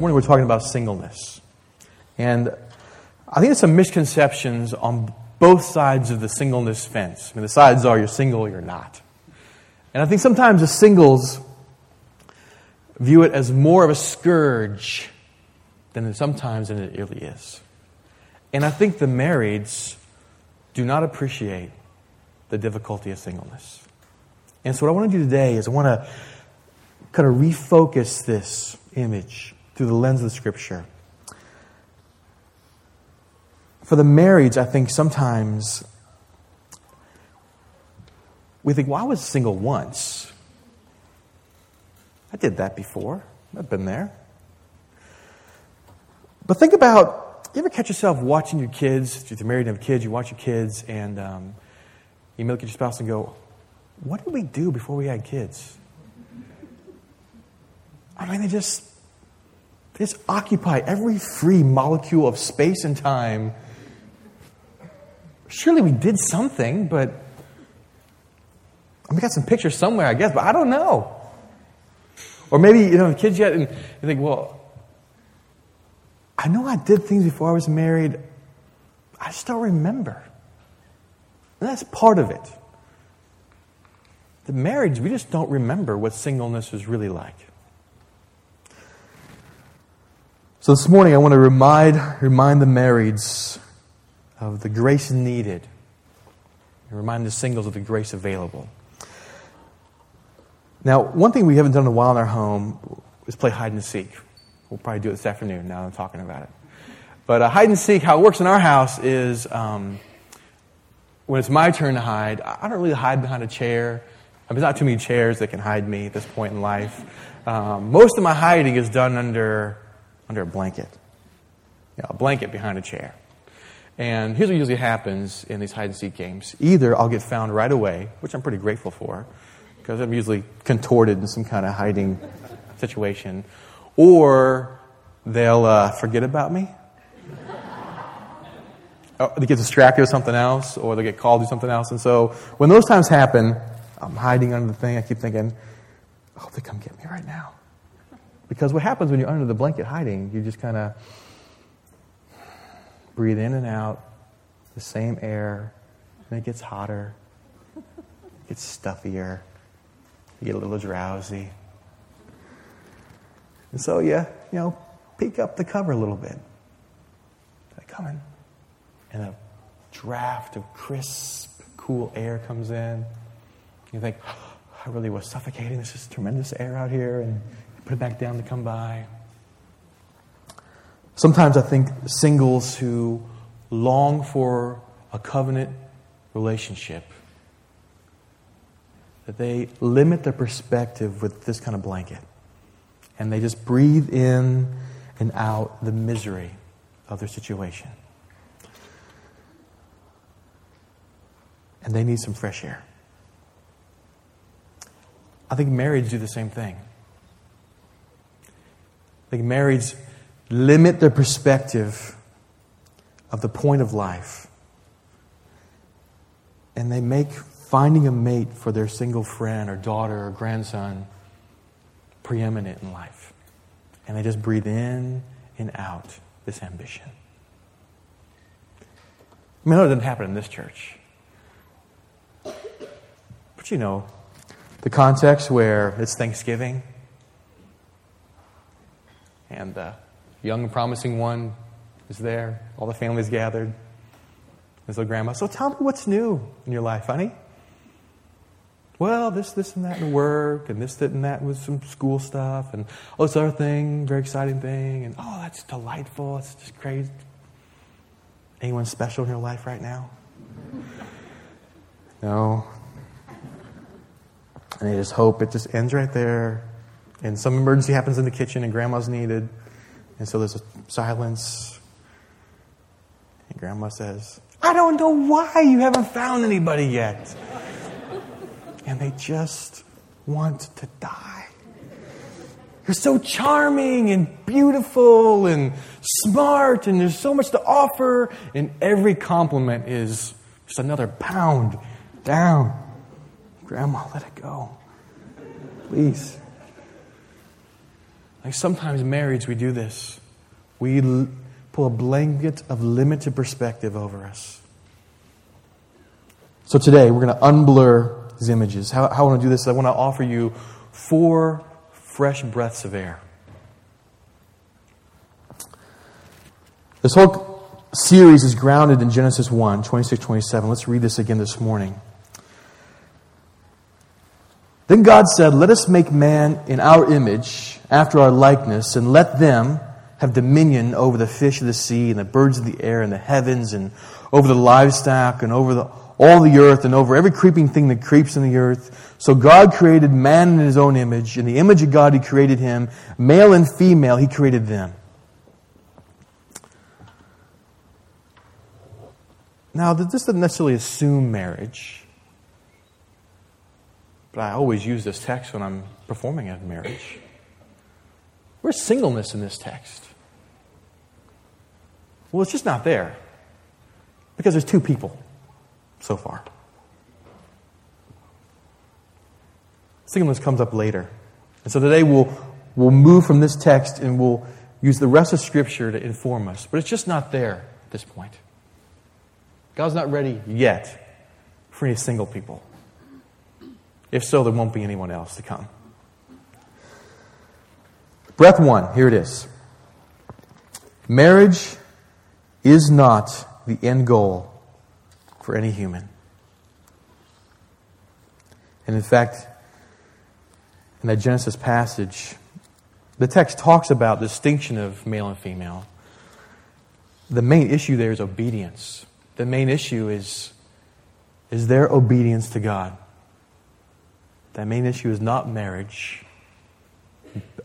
Morning we're talking about singleness. And I think there's some misconceptions on both sides of the singleness fence. I mean, the sides are you're single, you're not. And I think sometimes the singles view it as more of a scourge than sometimes than it really is. And I think the marrieds do not appreciate the difficulty of singleness. And so, what I want to do today is I want to kind of refocus this image through the lens of the scripture. For the marrieds, I think sometimes we think, well, I was single once. I did that before. I've been there. But think about you ever catch yourself watching your kids? If you're married and have kids, you watch your kids, and um, you look at your spouse and go, What did we do before we had kids? I mean, they just, just occupy every free molecule of space and time. Surely we did something, but we got some pictures somewhere, I guess, but I don't know. Or maybe, you know, the kids yet, and you think, well, I know I did things before I was married. I just don't remember. And that's part of it. The marriage, we just don't remember what singleness was really like. So this morning I want to remind, remind the marrieds of the grace needed and remind the singles of the grace available. Now, one thing we haven't done in a while in our home is play hide and seek. We'll probably do it this afternoon now I'm talking about it. But uh, hide and seek, how it works in our house is um, when it's my turn to hide, I don't really hide behind a chair. I mean, there's not too many chairs that can hide me at this point in life. Um, most of my hiding is done under under a blanket. A blanket behind a chair. And here's what usually happens in these hide and seek games. Either I'll get found right away, which I'm pretty grateful for, because I'm usually contorted in some kind of hiding situation, or they'll uh, forget about me. or they get distracted with something else, or they get called to something else. And so when those times happen, I'm hiding under the thing. I keep thinking, I hope they come get me right now. Because what happens when you're under the blanket hiding, you just kind of breathe in and out the same air, and it gets hotter, it gets stuffier, you get a little drowsy. And so you, you know, peek up the cover a little bit. They're coming. And a draft of crisp, cool air comes in. You think, oh, I really was suffocating. This is tremendous air out here. And put it back down to come by. Sometimes I think singles who long for a covenant relationship that they limit their perspective with this kind of blanket and they just breathe in and out the misery of their situation. And they need some fresh air. I think marrieds do the same thing. Like marrieds limit their perspective of the point of life. And they make finding a mate for their single friend or daughter or grandson preeminent in life. And they just breathe in and out this ambition. I mean, it doesn't happen in this church. But you know, the context where it's Thanksgiving and the young and promising one is there. All the family's gathered. His little grandma. So tell me what's new in your life, honey. Well, this, this, and that in work, and this, that, and that with some school stuff, and oh, this other thing, very exciting thing, and oh, that's delightful. It's just crazy. Anyone special in your life right now? No. And I just hope it just ends right there and some emergency happens in the kitchen and grandma's needed. And so there's a silence. And grandma says, I don't know why you haven't found anybody yet. And they just want to die. You're so charming and beautiful and smart, and there's so much to offer, and every compliment is just another pound down. Grandma, let it go. Please. Like sometimes marrieds, we do this. We l- pull a blanket of limited perspective over us. So today, we're going to unblur these images. How, how I want to do this, is I want to offer you four fresh breaths of air. This whole series is grounded in Genesis 1 26 27. Let's read this again this morning. Then God said, Let us make man in our image, after our likeness, and let them have dominion over the fish of the sea, and the birds of the air, and the heavens, and over the livestock, and over the, all the earth, and over every creeping thing that creeps in the earth. So God created man in his own image. In the image of God, he created him. Male and female, he created them. Now, this doesn't necessarily assume marriage. But I always use this text when I'm performing a marriage. Where's singleness in this text? Well, it's just not there. Because there's two people so far. Singleness comes up later. And so today we'll, we'll move from this text and we'll use the rest of Scripture to inform us. But it's just not there at this point. God's not ready yet for any single people. If so, there won't be anyone else to come. Breath one, here it is. Marriage is not the end goal for any human. And in fact, in that Genesis passage, the text talks about the distinction of male and female. The main issue there is obedience. The main issue is, is their obedience to God. That main issue is not marriage,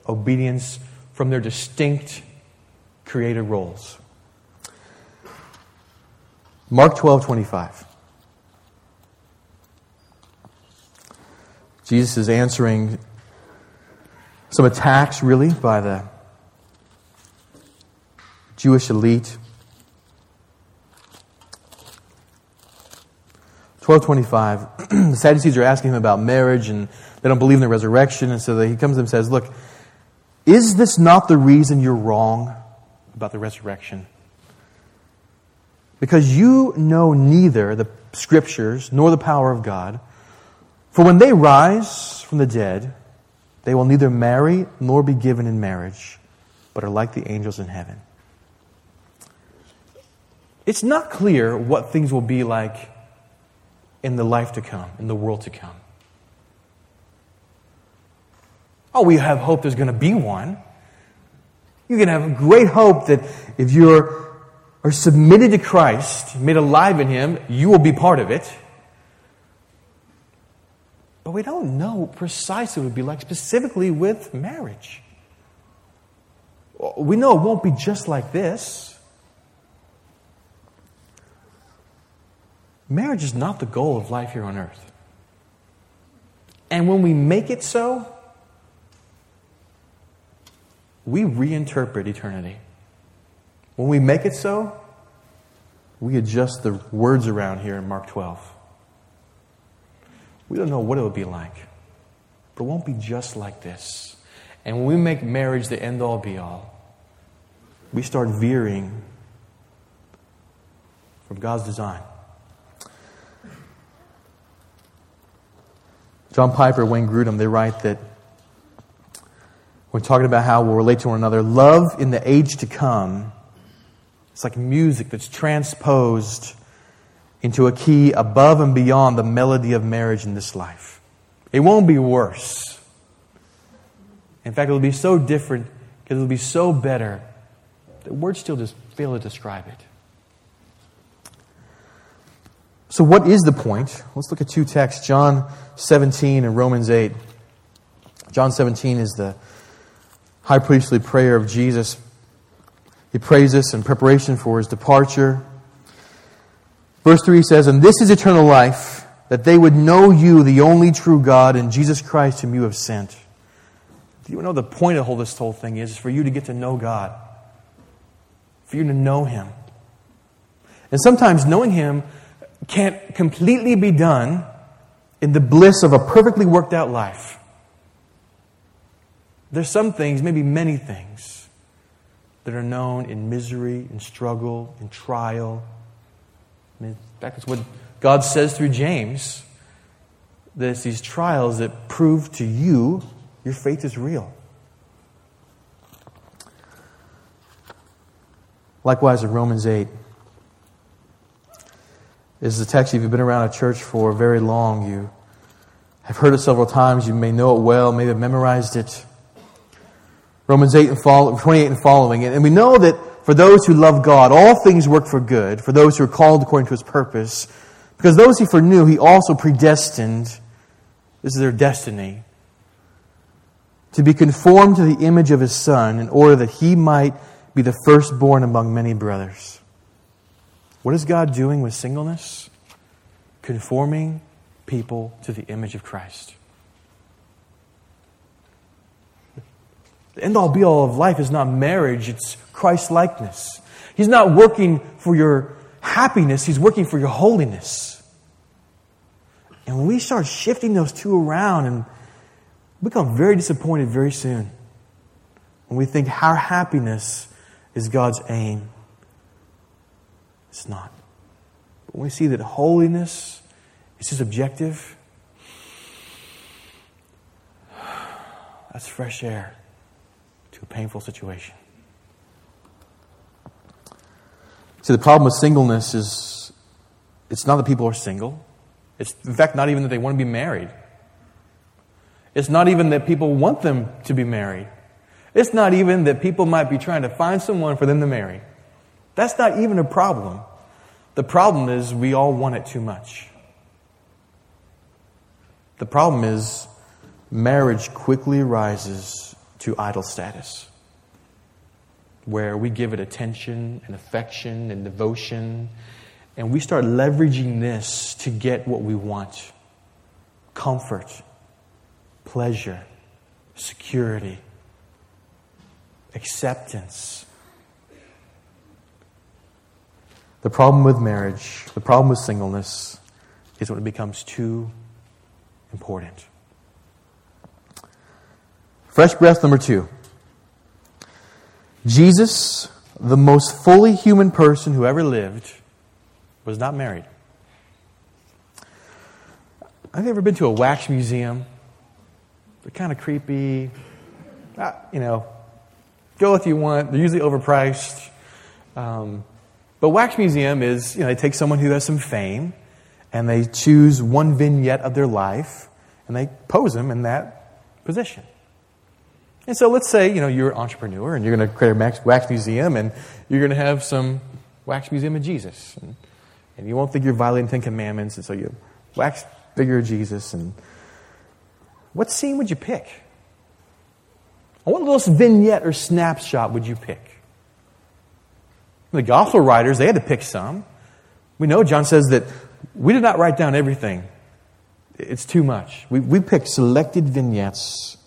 obedience from their distinct created roles. Mark 12, 25. Jesus is answering some attacks, really, by the Jewish elite 1225, the Sadducees are asking him about marriage and they don't believe in the resurrection. And so he comes and says, Look, is this not the reason you're wrong about the resurrection? Because you know neither the scriptures nor the power of God. For when they rise from the dead, they will neither marry nor be given in marriage, but are like the angels in heaven. It's not clear what things will be like in the life to come, in the world to come. Oh, we have hope there's going to be one. You can have great hope that if you're are submitted to Christ, made alive in Him, you will be part of it. But we don't know precisely what it would be like specifically with marriage. We know it won't be just like this. Marriage is not the goal of life here on earth. And when we make it so, we reinterpret eternity. When we make it so, we adjust the words around here in Mark 12. We don't know what it will be like, but it won't be just like this. And when we make marriage the end all be all, we start veering from God's design. John Piper, Wayne Grudem, they write that when talking about how we'll relate to one another, love in the age to come, it's like music that's transposed into a key above and beyond the melody of marriage in this life. It won't be worse. In fact, it'll be so different because it'll be so better that words still just fail to describe it. So, what is the point? Let's look at two texts John 17 and Romans 8. John 17 is the high priestly prayer of Jesus. He prays this in preparation for his departure. Verse 3 says, And this is eternal life, that they would know you, the only true God, and Jesus Christ, whom you have sent. Do you know the point of all this whole thing is? For you to get to know God, for you to know Him. And sometimes knowing Him can't completely be done in the bliss of a perfectly worked out life. There's some things, maybe many things, that are known in misery, in struggle, in trial. I mean, it's what God says through James that it's these trials that prove to you your faith is real. Likewise, in Romans 8, is the text, if you've been around a church for very long, you have heard it several times, you may know it well, may have memorized it. Romans 8 and follow, 28 and following. And we know that for those who love God, all things work for good, for those who are called according to his purpose, because those he foreknew, he also predestined. This is their destiny. To be conformed to the image of his Son, in order that he might be the firstborn among many brothers. What is God doing with singleness? Conforming people to the image of Christ. The end all be all of life is not marriage, it's Christ likeness. He's not working for your happiness, He's working for your holiness. And when we start shifting those two around and we become very disappointed very soon when we think our happiness is God's aim. It's not. But when we see that holiness is His objective, that's fresh air to a painful situation. See, the problem with singleness is it's not that people are single. It's, in fact, not even that they want to be married. It's not even that people want them to be married. It's not even that people might be trying to find someone for them to marry. That's not even a problem. The problem is we all want it too much. The problem is marriage quickly rises to idol status, where we give it attention and affection and devotion, and we start leveraging this to get what we want comfort, pleasure, security acceptance. The problem with marriage, the problem with singleness, is when it becomes too important. Fresh breath number two. Jesus, the most fully human person who ever lived, was not married. Have you ever been to a wax museum? They're kind of creepy. Uh, you know, Go if you want. They're usually overpriced. Um, but Wax Museum is, you know, they take someone who has some fame and they choose one vignette of their life and they pose them in that position. And so let's say, you know, you're an entrepreneur and you're going to create a wax museum and you're going to have some wax museum of Jesus. And, and you won't think you're violating Ten Commandments, and so you wax figure of Jesus. And what scene would you pick? What little vignette or snapshot would you pick? The gospel writers, they had to pick some. We know John says that we did not write down everything. It's too much. We, we picked selected vignettes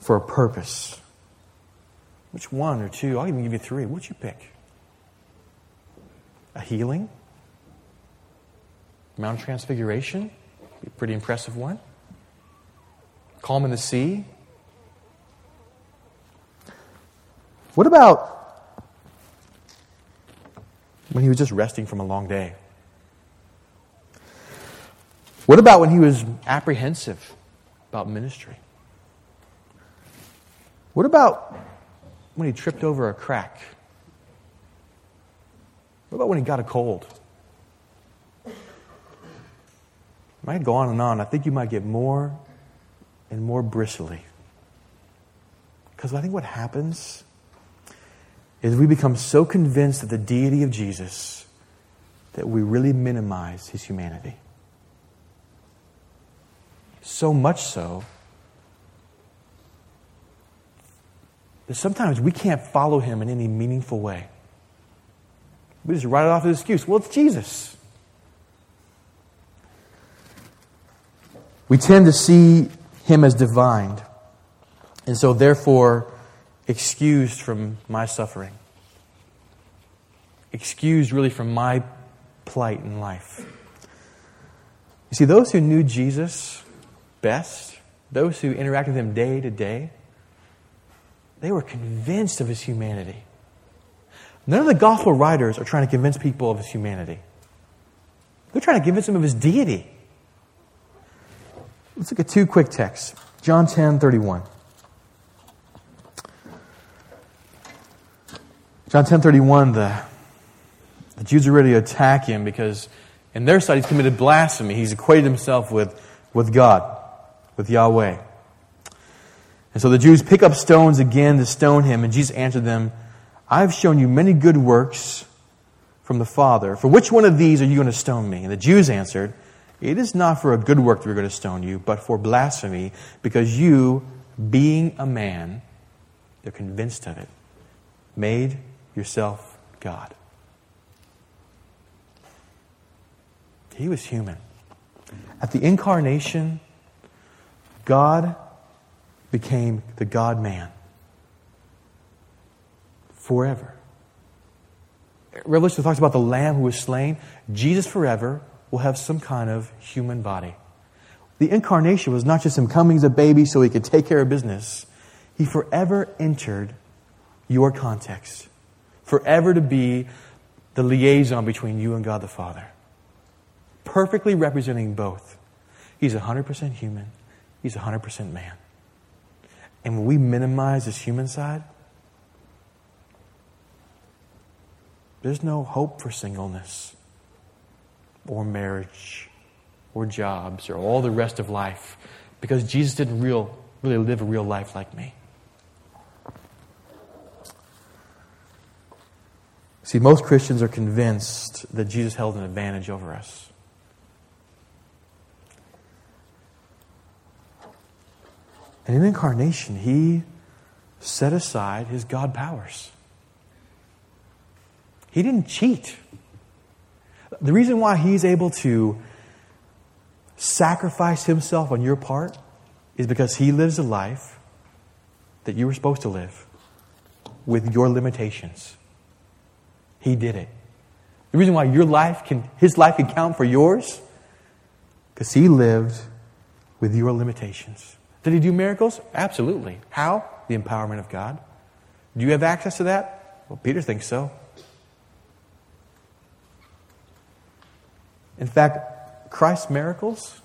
for a purpose. Which one or two? I'll even give you three. What'd you pick? A healing? Mount Transfiguration? Pretty impressive one. Calm in the sea? What about when he was just resting from a long day? What about when he was apprehensive about ministry? What about when he tripped over a crack? What about when he got a cold? I might go on and on. I think you might get more and more bristly. Because I think what happens is we become so convinced of the deity of Jesus that we really minimize his humanity. So much so that sometimes we can't follow him in any meaningful way. We just write it off as an excuse. Well, it's Jesus. We tend to see him as divine. And so, therefore, excused from my suffering, excused really from my plight in life. You see, those who knew Jesus best, those who interacted with him day to day, They were convinced of his humanity. None of the gospel writers are trying to convince people of his humanity. They're trying to convince them of his deity. Let's look at two quick texts. John 10 31. John 10 31, the, the Jews are ready to attack him because in their sight he's committed blasphemy. He's equated himself with, with God, with Yahweh. And so the Jews pick up stones again to stone him, and Jesus answered them, I've shown you many good works from the Father. For which one of these are you going to stone me? And the Jews answered, It is not for a good work that we're going to stone you, but for blasphemy, because you, being a man, they're convinced of it, made yourself God. He was human. At the incarnation, God became the God man forever. Revelation talks about the Lamb who was slain. Jesus forever will have some kind of human body. The incarnation was not just him coming as a baby so he could take care of business. He forever entered your context, forever to be the liaison between you and God the Father, perfectly representing both. He's 100% human, he's 100% man. And when we minimize his human side, There's no hope for singleness or marriage or jobs or all the rest of life because Jesus didn't real, really live a real life like me. See, most Christians are convinced that Jesus held an advantage over us. And in incarnation, he set aside his God powers. He didn't cheat. The reason why he's able to sacrifice himself on your part is because he lives a life that you were supposed to live with your limitations. He did it. The reason why your life can, his life can count for yours, because he lived with your limitations. Did he do miracles? Absolutely. How? The empowerment of God. Do you have access to that? Well, Peter thinks so. In fact, Christ's miracles,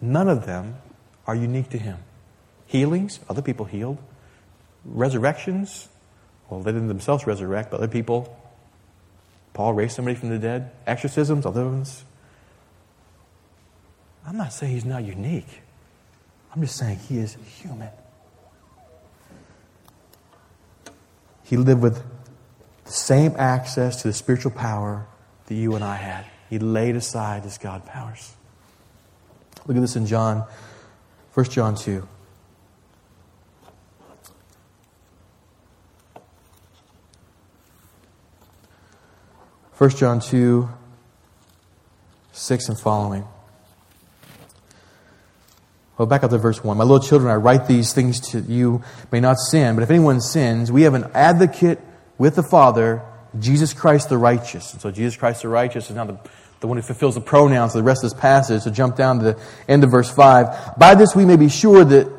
none of them are unique to him. Healings, other people healed. Resurrections, well, they didn't themselves resurrect, but other people. Paul raised somebody from the dead. Exorcisms, other ones. I'm not saying he's not unique. I'm just saying he is human. He lived with the same access to the spiritual power that you and I had. He laid aside his God powers. Look at this in John, 1 John 2. First John 2, 6 and following. Well, back up to verse 1. My little children, I write these things to you, may not sin, but if anyone sins, we have an advocate with the Father, Jesus Christ the righteous. And so Jesus Christ the righteous is now the, the one who fulfills the pronouns of the rest of this passage. So jump down to the end of verse 5. By this we may be sure that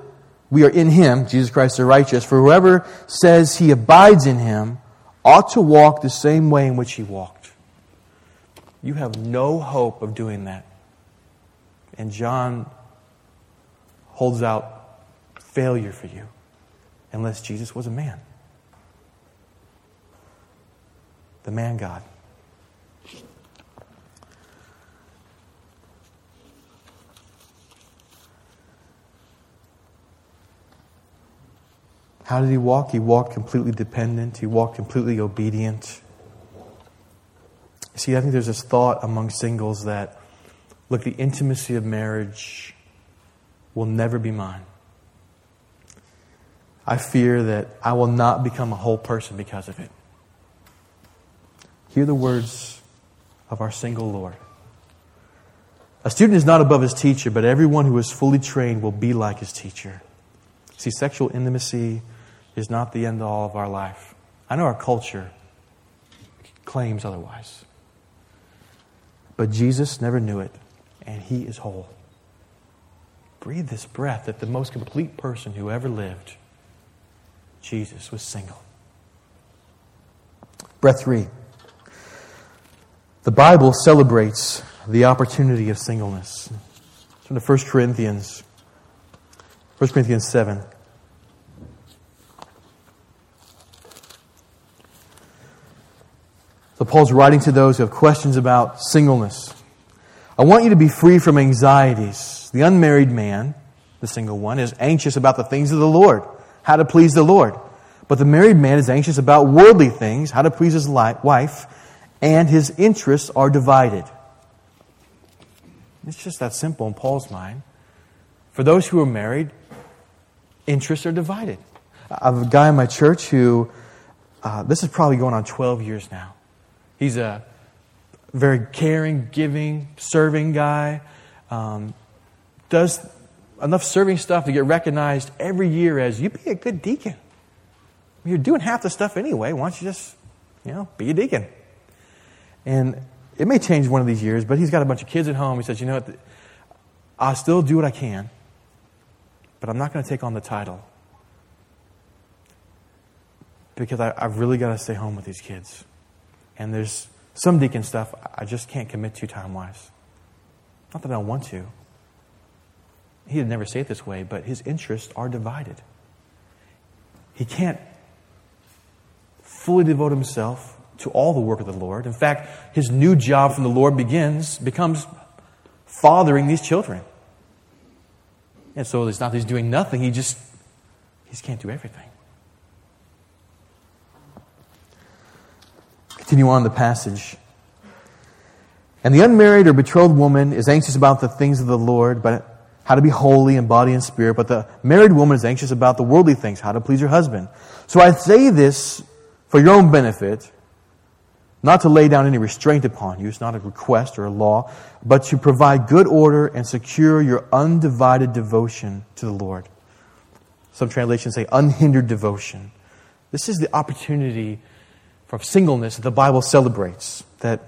we are in him, Jesus Christ the righteous. For whoever says he abides in him ought to walk the same way in which he walked. You have no hope of doing that. And John holds out failure for you unless Jesus was a man. the man God. How did he walk? He walked completely dependent. He walked completely obedient. See, I think there's this thought among singles that, look, the intimacy of marriage will never be mine. I fear that I will not become a whole person because of it. Hear the words of our single Lord. A student is not above his teacher, but everyone who is fully trained will be like his teacher. See, sexual intimacy is not the end all of our life. I know our culture claims otherwise. But Jesus never knew it, and he is whole. Breathe this breath that the most complete person who ever lived, Jesus was single. Breath three. The Bible celebrates the opportunity of singleness. From the 1 Corinthians. 1 Corinthians 7. So Paul's writing to those who have questions about singleness. I want you to be free from anxieties. The unmarried man, the single one, is anxious about the things of the Lord, how to please the Lord. But the married man is anxious about worldly things, how to please his wife, and his interests are divided. It's just that simple in Paul's mind. For those who are married, interests are divided. I have a guy in my church who, uh, this is probably going on 12 years now. He's a very caring, giving, serving guy. Um, does enough serving stuff to get recognized every year as you be a good deacon. You're doing half the stuff anyway. Why don't you just, you know, be a deacon? And it may change one of these years, but he's got a bunch of kids at home. He says, you know what? I'll still do what I can, but I'm not going to take on the title because I, have really got to stay home with these kids. And there's some deacon stuff I just can't commit to time wise. Not that I don't want to. He'd never say it this way, but his interests are divided. He can't fully devote himself to all the work of the Lord. In fact, his new job from the Lord begins, becomes fathering these children. And so it's not that he's doing nothing, he just he just can't do everything. Continue on the passage. And the unmarried or betrothed woman is anxious about the things of the Lord, but how to be holy in body and spirit. But the married woman is anxious about the worldly things, how to please her husband. So I say this for your own benefit, not to lay down any restraint upon you. It's not a request or a law, but to provide good order and secure your undivided devotion to the Lord. Some translations say unhindered devotion. This is the opportunity from singleness that the Bible celebrates. That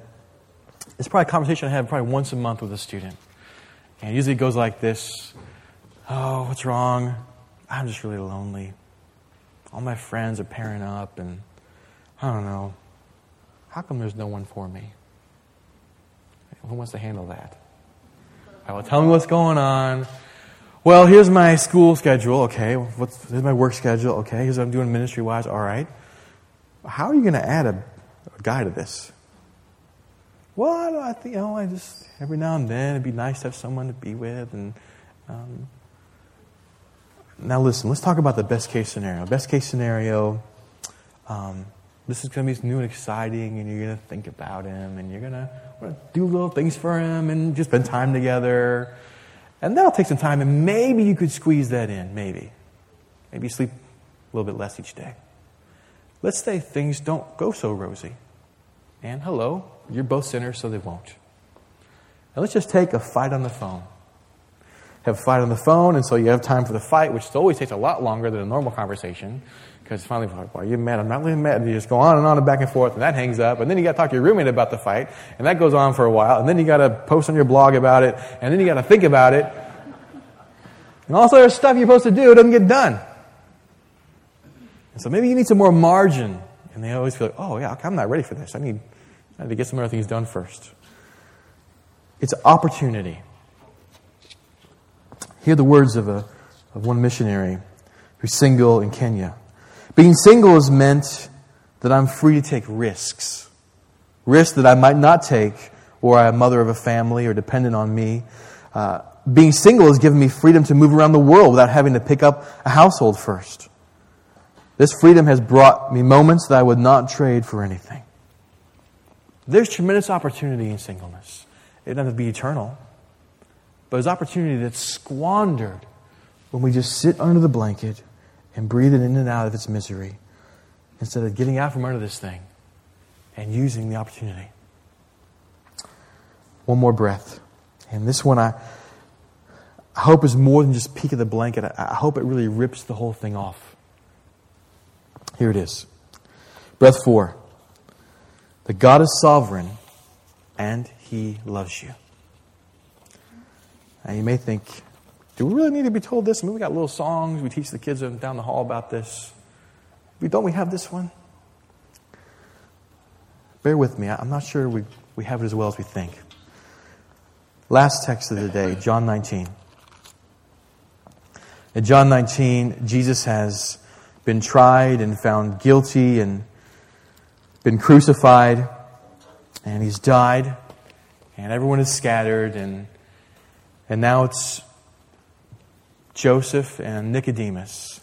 it's probably a conversation I have probably once a month with a student. And usually it goes like this Oh, what's wrong? I'm just really lonely. All my friends are pairing up, and I don't know. How come there's no one for me? Who wants to handle that? I will tell me what's going on. Well, here's my school schedule. Okay. What's, here's my work schedule. Okay. Here's what I'm doing ministry wise. All right. How are you going to add a, a guy to this? Well, I, think, you know, I just, every now and then, it'd be nice to have someone to be with. And um, Now, listen, let's talk about the best case scenario. Best case scenario, um, this is going to be new and exciting, and you're going to think about him, and you're going to do little things for him, and just spend time together. And that'll take some time, and maybe you could squeeze that in, maybe. Maybe sleep a little bit less each day. Let's say things don't go so rosy. And hello, you're both sinners, so they won't. And let's just take a fight on the phone. Have a fight on the phone, and so you have time for the fight, which always takes a lot longer than a normal conversation. Because finally, like, well, you're mad, I'm not really mad. And you just go on and on and back and forth, and that hangs up. And then you got to talk to your roommate about the fight, and that goes on for a while. And then you got to post on your blog about it, and then you got to think about it. And also, there's stuff you're supposed to do, it doesn't get done. And so maybe you need some more margin. And they always feel like, oh, yeah, I'm not ready for this. I need, I need to get some other things done first. It's opportunity. Hear the words of, a, of one missionary who's single in Kenya. Being single is meant that I'm free to take risks. Risks that I might not take or I'm a mother of a family or dependent on me. Uh, being single has given me freedom to move around the world without having to pick up a household first. This freedom has brought me moments that I would not trade for anything. There's tremendous opportunity in singleness. It doesn't have to be eternal, but it's opportunity that's squandered when we just sit under the blanket and breathe it in and out of its misery instead of getting out from under this thing and using the opportunity. One more breath. And this one I, I hope is more than just peek of the blanket. I, I hope it really rips the whole thing off. Here it is. Breath four. The God is sovereign and he loves you. Now you may think, do we really need to be told this? I mean, we got little songs. We teach the kids down the hall about this. We, don't we have this one? Bear with me. I'm not sure we, we have it as well as we think. Last text of the day, John 19. In John 19, Jesus has been tried and found guilty and been crucified, and he's died, and everyone is scattered, and, and now it's Joseph and Nicodemus.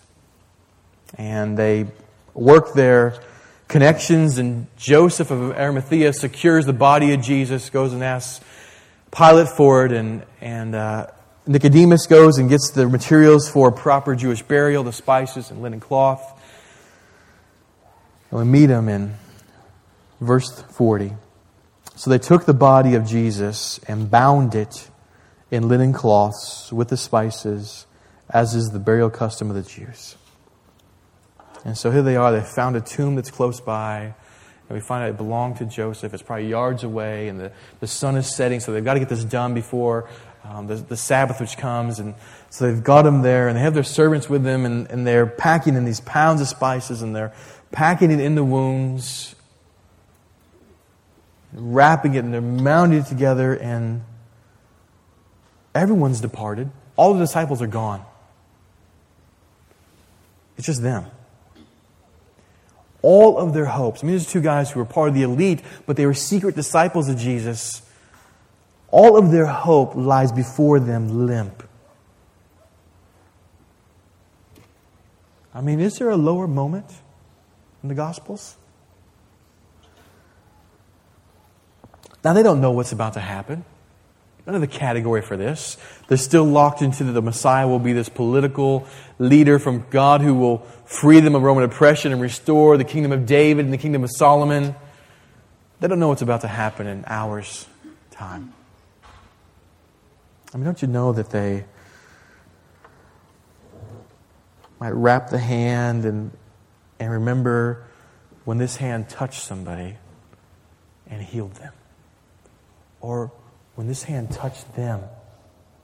And they work their connections, and Joseph of Arimathea secures the body of Jesus, goes and asks Pilate for it, and, and uh, Nicodemus goes and gets the materials for proper Jewish burial, the spices and linen cloth. And we meet him in verse 40. So they took the body of Jesus and bound it in linen cloths with the spices, as is the burial custom of the Jews. And so here they are. They found a tomb that's close by. And we find out it belonged to Joseph. It's probably yards away, and the, the sun is setting, so they've got to get this done before um, the, the Sabbath which comes. And so they've got them there, and they have their servants with them, and, and they're packing in these pounds of spices, and they're packing it in the wounds, wrapping it, and they're mounting it together, and everyone's departed. All the disciples are gone. It's just them all of their hopes. I mean, these two guys who were part of the elite, but they were secret disciples of Jesus. All of their hope lies before them limp. I mean, is there a lower moment in the Gospels? Now, they don't know what's about to happen. None of the category for this. They're still locked into the Messiah will be this political leader from God who will free them of Roman oppression and restore the kingdom of David and the kingdom of Solomon. They don't know what's about to happen in hours' time. I mean, don't you know that they might wrap the hand and, and remember when this hand touched somebody and healed them? Or when this hand touched them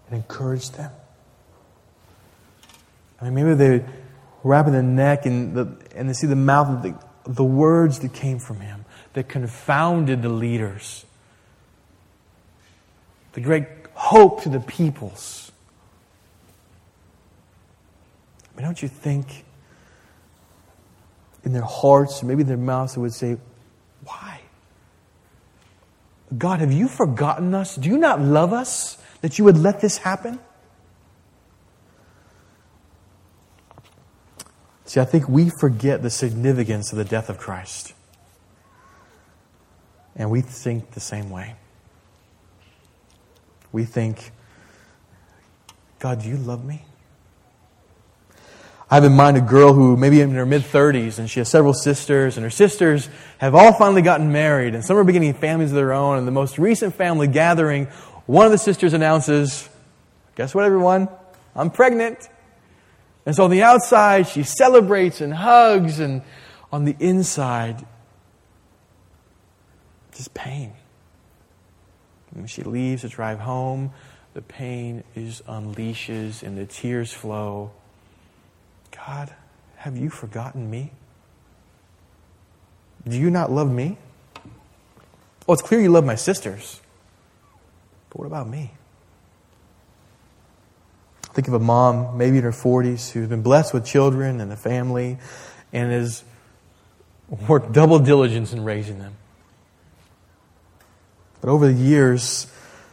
and encouraged them. I mean, maybe they wrap in the neck and, the, and they see the mouth of the, the words that came from him that confounded the leaders. The great hope to the peoples. I mean, don't you think in their hearts, maybe their mouths, they would say, Why? God, have you forgotten us? Do you not love us that you would let this happen? See, I think we forget the significance of the death of Christ. And we think the same way. We think, God, do you love me? I have in mind a girl who maybe in her mid 30s and she has several sisters, and her sisters have all finally gotten married, and some are beginning families of their own. And the most recent family gathering, one of the sisters announces, Guess what, everyone? I'm pregnant. And so on the outside, she celebrates and hugs, and on the inside, just pain. When she leaves to drive home, the pain is unleashes and the tears flow. God, have you forgotten me? Do you not love me? Oh, it's clear you love my sisters. But what about me? Think of a mom, maybe in her 40s, who's been blessed with children and a family and has worked double diligence in raising them. But over the years,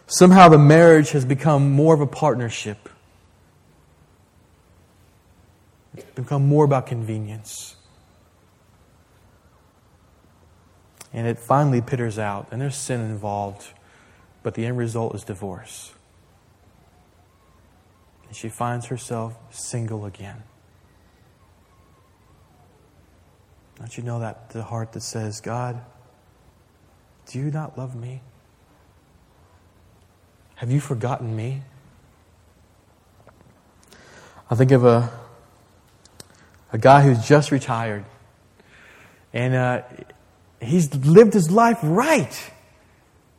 somehow the marriage has become more of a partnership It's become more about convenience. And it finally pitters out, and there's sin involved, but the end result is divorce. And she finds herself single again. Don't you know that the heart that says, God, do you not love me? Have you forgotten me? I think of a a guy who's just retired. And uh, he's lived his life right.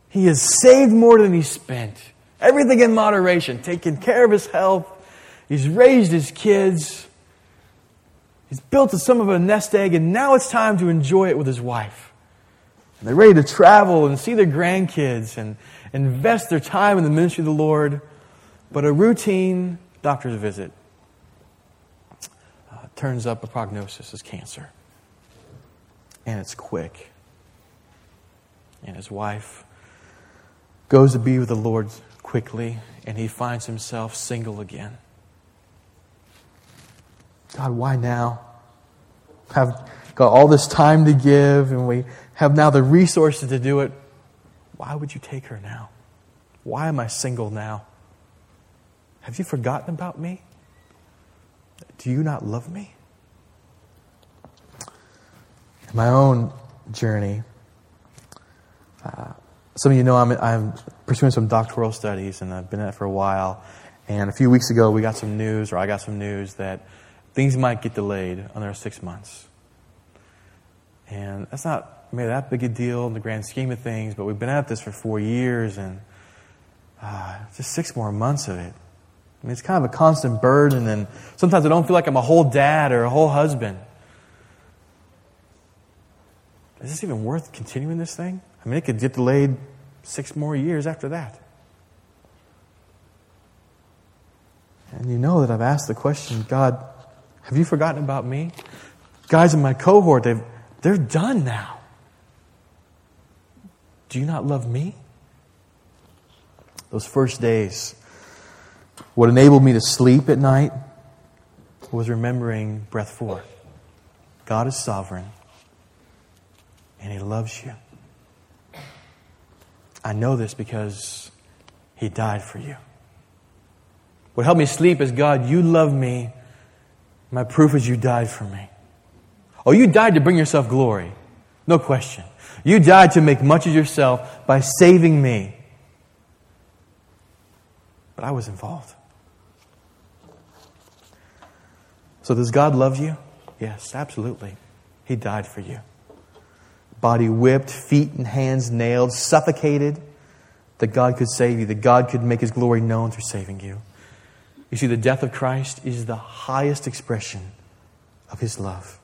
He has saved more than he spent. Everything in moderation, taking care of his health. He's raised his kids. He's built some of a nest egg, and now it's time to enjoy it with his wife. And they're ready to travel and see their grandkids and invest their time in the ministry of the Lord. But a routine doctor's visit uh, turns up a prognosis as cancer. And it's quick. And his wife goes to be with the Lord quickly, and he finds himself single again. God, why now? Have got all this time to give, and we have now the resources to do it. Why would you take her now? Why am I single now? Have you forgotten about me? Do you not love me? In my own journey, uh, some of you know I'm, I'm pursuing some doctoral studies, and I've been at it for a while. And a few weeks ago, we got some news, or I got some news, that things might get delayed another six months. And that's not maybe that big a deal in the grand scheme of things, but we've been at this for four years, and uh, just six more months of it. I mean, it's kind of a constant burden, and sometimes I don't feel like I'm a whole dad or a whole husband. Is this even worth continuing this thing? I mean, it could get delayed six more years after that. And you know that I've asked the question God, have you forgotten about me? Guys in my cohort, they've, they're done now. Do you not love me? Those first days, what enabled me to sleep at night was remembering breath four. God is sovereign, and He loves you. I know this because He died for you. What helped me sleep is God, you love me. My proof is you died for me. Oh, you died to bring yourself glory. No question. You died to make much of yourself by saving me. But I was involved. So, does God love you? Yes, absolutely. He died for you. Body whipped, feet and hands nailed, suffocated, that God could save you, that God could make His glory known through saving you. You see, the death of Christ is the highest expression of His love.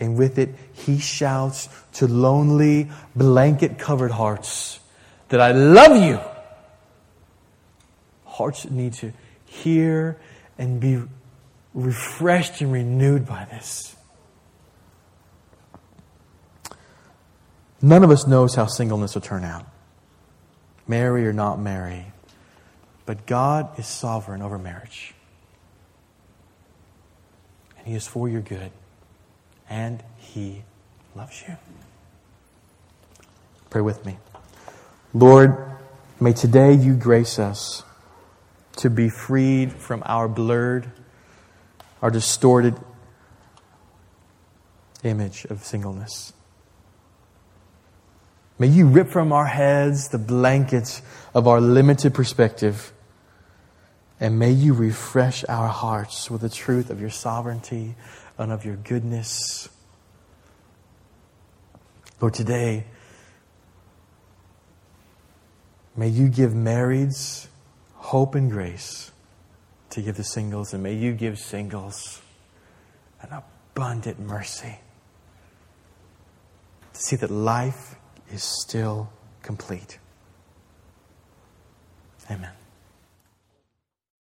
And with it, He shouts to lonely, blanket covered hearts that I love you. Hearts that need to hear and be refreshed and renewed by this. None of us knows how singleness will turn out. Marry or not marry. But God is sovereign over marriage. And He is for your good. And He loves you. Pray with me. Lord, may today you grace us to be freed from our blurred, our distorted image of singleness. May you rip from our heads the blankets of our limited perspective. And may you refresh our hearts with the truth of your sovereignty and of your goodness. Lord, today, may you give marrieds hope and grace to give the singles, and may you give singles an abundant mercy to see that life is still complete. Amen.